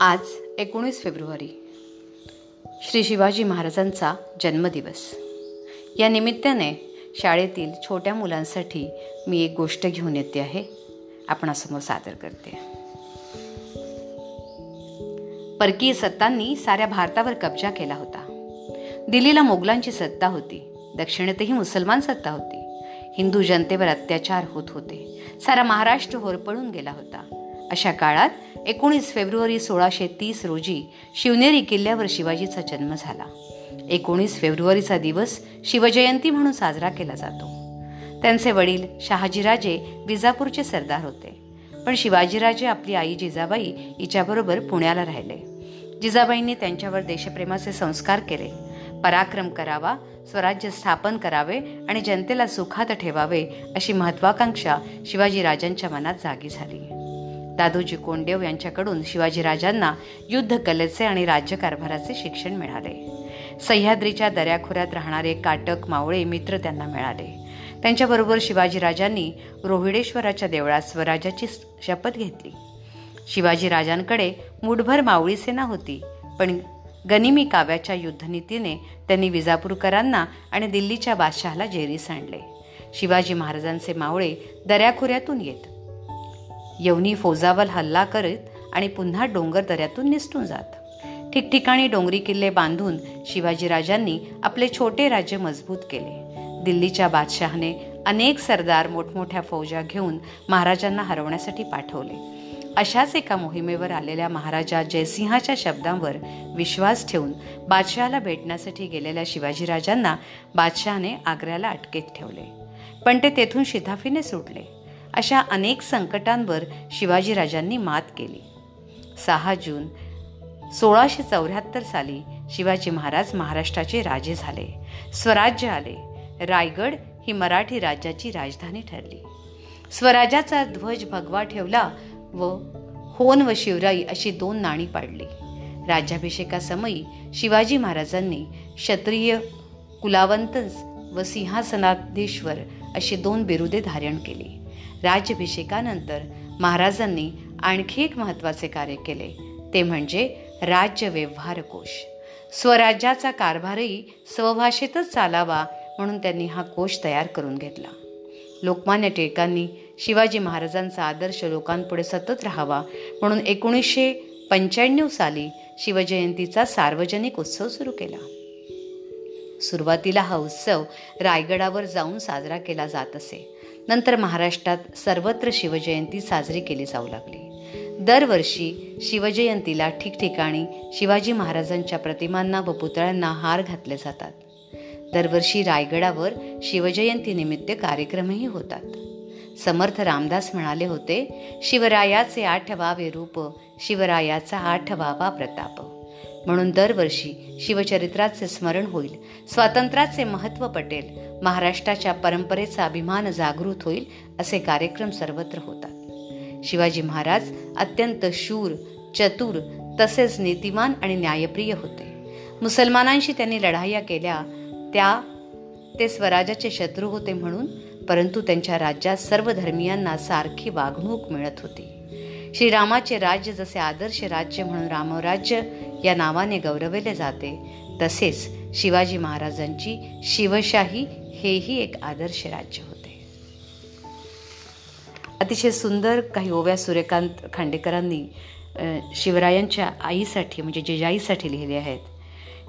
आज एकोणीस फेब्रुवारी. श्री शिवाजी महाराजांचा जन्मदिवस. या निमित्ताने शाळेतील छोट्या मुलांसाठी मी एक गोष्ट घेऊन येते आहे. आपणासमोर सादर करते. परकीय सत्तांनी साऱ्या भारतावर कब्जा केला होता. दिल्लीला मोगलांची सत्ता होती. दक्षिणेतही मुसलमान सत्ता होती. हिंदू जनतेवर अत्याचार होत होते. सारा महाराष्ट्र होरपळून गेला होता. अशा काळात एकोणीस फेब्रुवारी सोळाशे तीस रोजी शिवनेरी किल्ल्यावर शिवाजीचा जन्म झाला. एकोणीस फेब्रुवारीचा दिवस शिवजयंती म्हणून साजरा केला जातो. त्यांचे वडील शहाजीराजे विजापूरचे सरदार होते. पण शिवाजीराजे आपली आई जिजाबाई हिच्याबरोबर पुण्याला राहिले. जिजाबाईंनी त्यांच्यावर देशप्रेमाचे संस्कार केले. पराक्रम करावा स्वराज्य स्थापन करावे आणि जनतेला सुखात ठेवावे अशी महत्वाकांक्षा शिवाजीराजांच्या मनात जागी झाली. दादोजी कोंडेव यांच्याकडून शिवाजीराजांना युद्धकलेचे आणि राज्यकारभाराचे शिक्षण मिळाले. सह्याद्रीच्या दऱ्याखोऱ्यात राहणारे काटक मावळे मित्र त्यांना मिळाले. त्यांच्याबरोबर शिवाजीराजांनी रोहिडेश्वराच्या देवळात स्वराज्याची शपथ घेतली. शिवाजीराजांकडे मुठभर मावळी सेना होती पण गनिमी काव्याच्या युद्धनीतीने त्यांनी विजापूरकरांना आणि दिल्लीच्या बादशहाला जेरीस आणले. शिवाजी महाराजांचे मावळे दऱ्याखोऱ्यातून येत. यवनी फौजावर हल्ला करत आणि पुन्हा डोंगर दऱ्यातून निसटून जात. ठिकठिकाणी डोंगरी किल्ले बांधून शिवाजीराजांनी आपले छोटे राज्य मजबूत केले. दिल्लीच्या बादशहाने अनेक सरदार मोठमोठ्या फौजा घेऊन महाराजांना हरवण्यासाठी पाठवले. अशाच एका मोहिमेवर आलेल्या महाराजा जयसिंहाच्या शब्दांवर विश्वास ठेवून बादशहाला भेटण्यासाठी गेलेल्या शिवाजीराजांना बादशहाने आग्र्याला अटकेत ठेवले. पण ते तेथून शिधाफीने सुटले. अशा अनेक संकटांवर शिवाजीराजांनी मात केली. सहा जून सोळाशे चौऱ्याहत्तर साली शिवाजी महाराज महाराष्ट्राचे राजे झाले. स्वराज्य आले. रायगड ही मराठी राज्याची राजधानी ठरली. स्वराज्याचा ध्वज भगवा ठेवला व होन व शिवराई अशी दोन नाणी पाडली. राज्याभिषेकासमयी शिवाजी महाराजांनी क्षत्रिय कुलावंत व सिंहासनाधीश्वर अशी दोन बिरुदे धारण केली. राज्याभिषेकानंतर महाराजांनी आणखी एक महत्त्वाचे कार्य केले. ते म्हणजे राज्य व्यवहार कोश स्वराज्याचा कारभारही स्वभाषेतच चालावा म्हणून त्यांनी हा कोश तयार करून घेतला. लोकमान्य टिळकांनी शिवाजी महाराजांचा आदर्श लोकांपुढे सतत राहावा म्हणून एकोणीसशे पंच्याण्णव साली शिवजयंतीचा सार्वजनिक उत्सव सुरू केला. सुरुवातीला हा उत्सव रायगडावर जाऊन साजरा केला जात असे. नंतर महाराष्ट्रात सर्वत्र शिवजयंती साजरी केली जाऊ लागली. दरवर्षी शिवजयंतीला ठिकठिकाणी शिवाजी महाराजांच्या प्रतिमांना व पुतळ्यांना हार घातले जातात. दरवर्षी रायगडावर शिवजयंतीनिमित्त कार्यक्रमही होतात. समर्थ रामदास म्हणाले होते शिवरायाचे आठवावे रूप शिवरायाचा आठवावा प्रताप. म्हणून दरवर्षी शिवचरित्राचे स्मरण होईल. स्वातंत्र्याचे महत्त्व पटेल. महाराष्ट्राच्या परंपरेचा अभिमान जागृत होईल असे कार्यक्रम सर्वत्र होतात. शिवाजी महाराज अत्यंत शूर चतुर तसेच नीतिमान आणि न्यायप्रिय होते. मुसलमानांशी त्यांनी लढाया केल्या. त्या ते स्वराज्याचे शत्रू होते म्हणून परंतु त्यांच्या राज्यात सर्व धर्मियांना सारखी वागणूक मिळत होती. श्रीरामाचे राज्य जसे आदर्श राज्य म्हणून रामराज्य या नावाने गौरवले जाते. तसेच शिवाजी महाराजांची शिवशाही हेही एक आदर्श राज्य होते. अतिशय सुंदर काही ओव्या सूर्यकांत खांडेकरांनी शिवरायांच्या आईसाठी म्हणजे जिजाईसाठी लिहिले आहेत.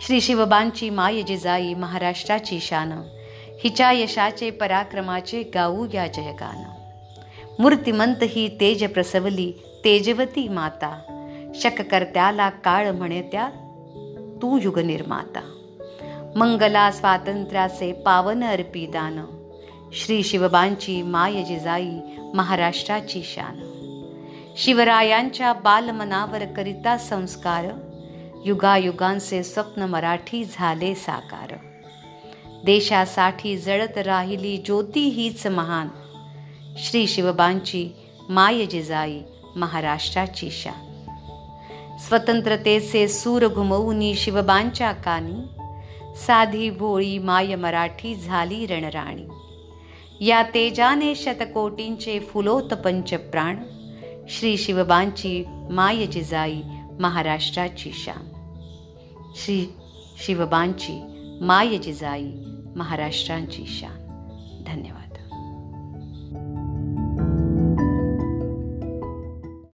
श्री शिवबांची माय जिजाई महाराष्ट्राची शान हिच्या यशाचे पराक्रमाचे गाऊ या जयगान. मूर्तिमंत ही तेज प्रसवली तेजवती माता शककर्त्याला काळ म्हणे त्या तू युगनिर्माता मंगला स्वातंत्र्याचे पावन अर्पी दान श्री शिवबांची माय जिजाई महाराष्ट्राची शान. शिवरायांच्या बालमनावर करिता संस्कार. युगायुगांचे स्वप्न मराठी झाले साकार. देशासाठी जळत राहिली ज्योती हीच महान. श्री शिवबांची माय जिजाई महाराष्ट्राची शान. स्वतंत्रतेचे सूर घुमवूनी शिवबांच्या कानी साधी भोळी माय मराठी झाली रणराणी. या तेजाने शतकोटींचे फुलोत पंचप्राण श्री शिवबांची माय जिजाई महाराष्ट्राची शान. श्री शिवबांची माय जिजाई महाराष्ट्रांची शान. धन्यवाद.